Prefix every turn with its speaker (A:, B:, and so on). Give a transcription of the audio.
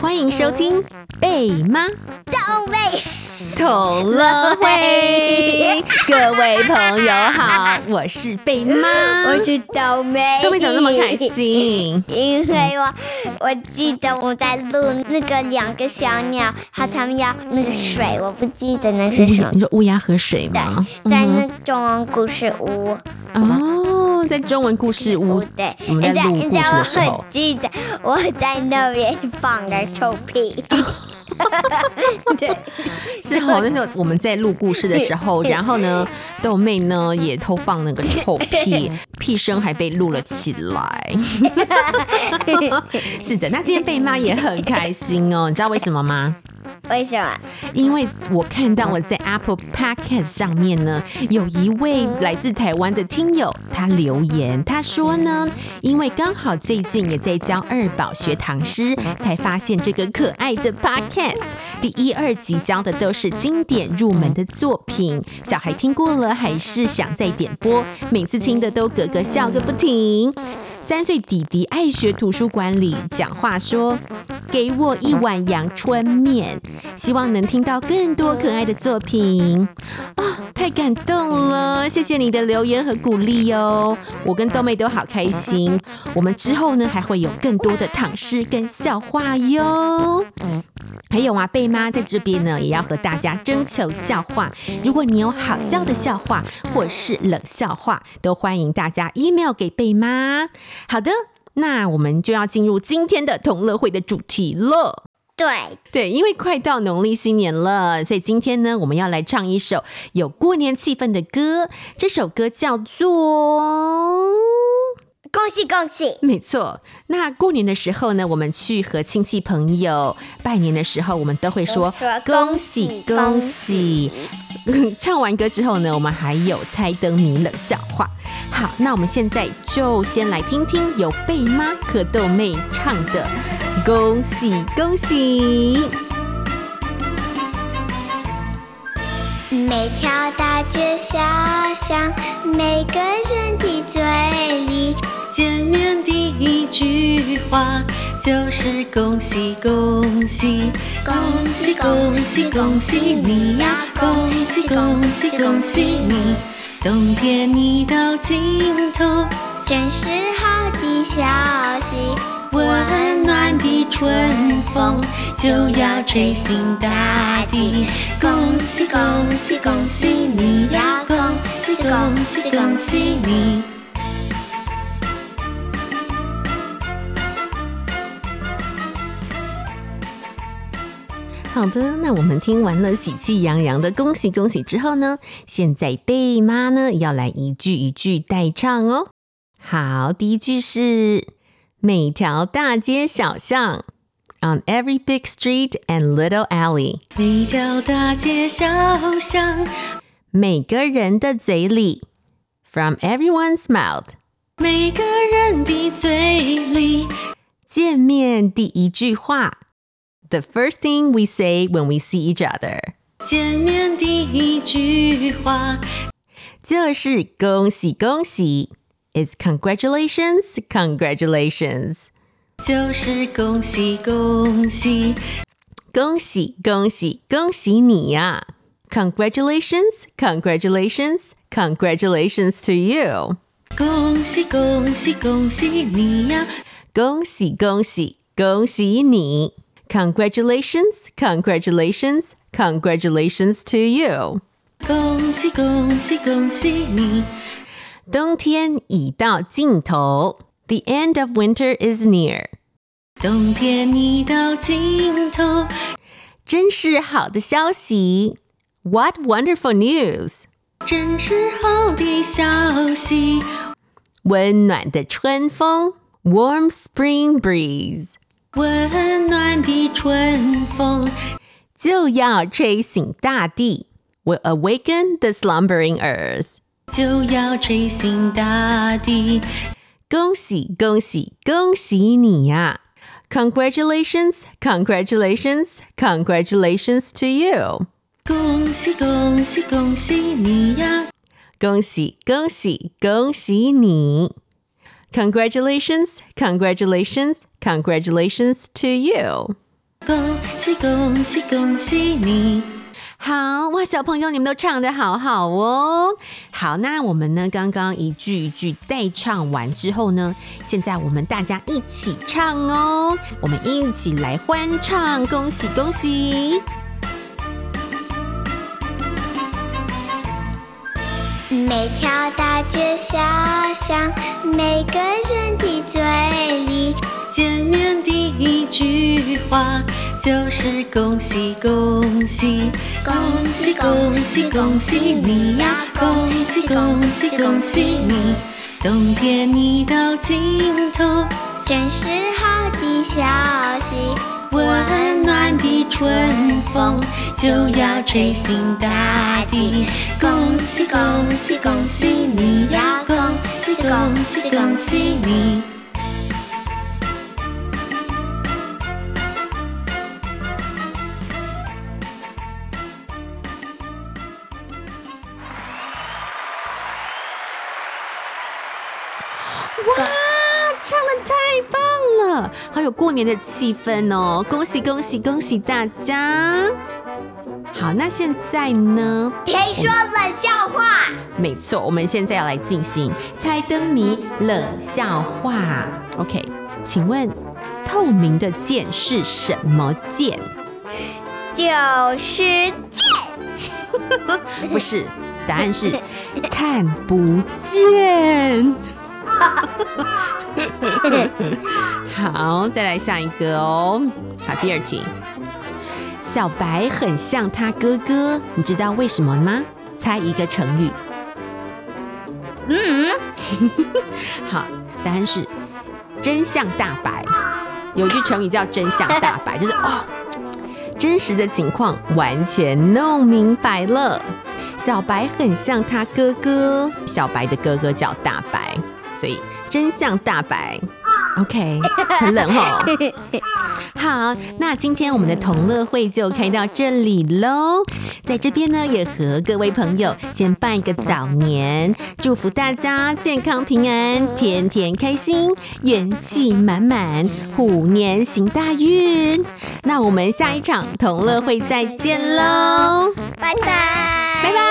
A: 欢迎收听贝妈
B: 豆妹
A: 同乐会，各位朋友好，我是贝妈，
B: 我是豆妹，
A: 豆妹怎么那么开心？
B: 因为我我记得我在录那个两个小鸟，和他们要那个水，我不记得那是什么。
A: 你说乌鸦喝水吗？
B: 对，在那中文故事屋。
A: 哦，在中文故事屋。
B: 对，
A: 我们在录故事的时候，
B: 我记得我在那边放个臭屁。对，
A: 是哦，那时候我们在录故事的时候，然后呢，豆妹呢也偷放那个臭屁，屁声还被录了起来。是的，那今天贝妈也很开心哦，你知道为什么吗？
B: 为什么？
A: 因为我看到我在 Apple Podcast 上面呢，有一位来自台湾的听友，他留言，他说呢，因为刚好最近也在教二宝学唐诗，才发现这个可爱的 Podcast。第一、二集教的都是经典入门的作品，小孩听过了还是想再点播，每次听的都咯咯笑个不停。三岁弟弟爱学图书馆里讲话说：“给我一碗阳春面，希望能听到更多可爱的作品。”啊，太感动了！谢谢你的留言和鼓励哦，我跟豆妹都好开心。我们之后呢还会有更多的唐诗跟笑话哟。还有啊，贝妈在这边呢也要和大家征求笑话。如果你有好笑的笑话或是冷笑话，都欢迎大家 email 给贝妈。好的，那我们就要进入今天的同乐会的主题了。
B: 对
A: 对，因为快到农历新年了，所以今天呢，我们要来唱一首有过年气氛的歌。这首歌叫做。
B: 恭喜恭喜！
A: 没错，那过年的时候呢，我们去和亲戚朋友拜年的时候，我们都会说恭喜恭喜。唱完歌之后呢，我们还有猜灯谜冷笑话。好，那我们现在就先来听听由贝妈和豆妹唱的恭喜恭喜。
B: 每条大街小巷，每个人的嘴里。
C: 见面第一句话就是恭喜恭喜，恭喜恭喜恭喜你呀，恭喜恭喜恭喜你，冬天你到尽头，
B: 真是好的消息，
C: 温暖的春风就要吹醒大地，恭喜恭喜恭喜你呀，恭喜恭喜恭喜你。
A: 好的，那我们听完了喜气洋洋的恭喜恭喜之后呢，现在贝妈呢要来一句一句代唱哦。好，第一句是每条大街小巷，on every big street and little alley，
C: 每条大街小巷，
A: 每个人的嘴里，from everyone's mouth，
C: 每个人的嘴里，
A: 见面第一句话。The first thing we say when we see each other，
C: 见面第一句话
A: 就是恭喜恭喜，It's congratulations, congratulations，
C: 就是恭喜恭喜，
A: 恭喜恭喜恭喜你呀！Congratulations, congratulations, congratulations to you，
C: 恭喜恭喜恭喜你呀！
A: 恭喜恭喜恭喜你 ！Congratulations, congratulations, congratulations to you！
C: 恭喜恭喜恭喜你！
A: 冬天已到尽头，The end of winter is near。
C: 冬天已到尽头，
A: 真是好的消息！What wonderful news！
C: 真是好的消息！
A: 温暖的春风，Warm spring breeze。
C: 温暖的春风
A: 就要吹醒大地，will awaken the slumbering earth。
C: 就要吹醒大地，
A: 恭喜恭喜恭喜你呀！Congratulations, congratulations, congratulations to you！
C: 恭喜恭喜恭喜你呀
A: 恭喜恭喜恭喜你！Congratulations, congratulations, congratulations to you！
C: 恭喜恭喜恭喜你！
A: 好哇，小朋友，你们都唱的好好哦。好，那我们呢，刚刚一句一句带唱完之后呢，现在我们大家一起唱哦，我们一起来欢唱，恭喜恭喜！
B: 每条大街小巷，每个人的嘴里，
C: 见面第一句话就是恭喜恭喜，恭喜恭喜恭喜你呀！恭喜恭喜恭喜你，冬天已到尽头，
B: 真是好的消息。
C: 温暖的春风就要吹醒大地，恭喜恭喜恭喜你呀！恭喜恭喜恭喜你！
A: 哇！唱得太棒了，好有过年的气氛哦！恭喜恭喜恭喜大家！好，那现在呢？
B: 可以说冷笑话。
A: 没错，我们现在要来进行猜灯谜冷笑话。OK，请问透明的剑是什么剑？
B: 就是剑。
A: 不是，答案是看不见。好，再来下一个哦。好，第二题，小白很像他哥哥，你知道为什么吗？猜一个成语。
B: 嗯，
A: 好，答案是真相大白。有一句成语叫真相大白，就是哦，真实的情况完全弄明白了。小白很像他哥哥，小白的哥哥叫大白。所以真相大白，OK，很冷哦。好，那今天我们的同乐会就开到这里喽。在这边呢，也和各位朋友先拜个早年，祝福大家健康平安，天天开心，元气满满，虎年行大运。那我们下一场同乐会再见喽，
B: 拜拜，
A: 拜拜。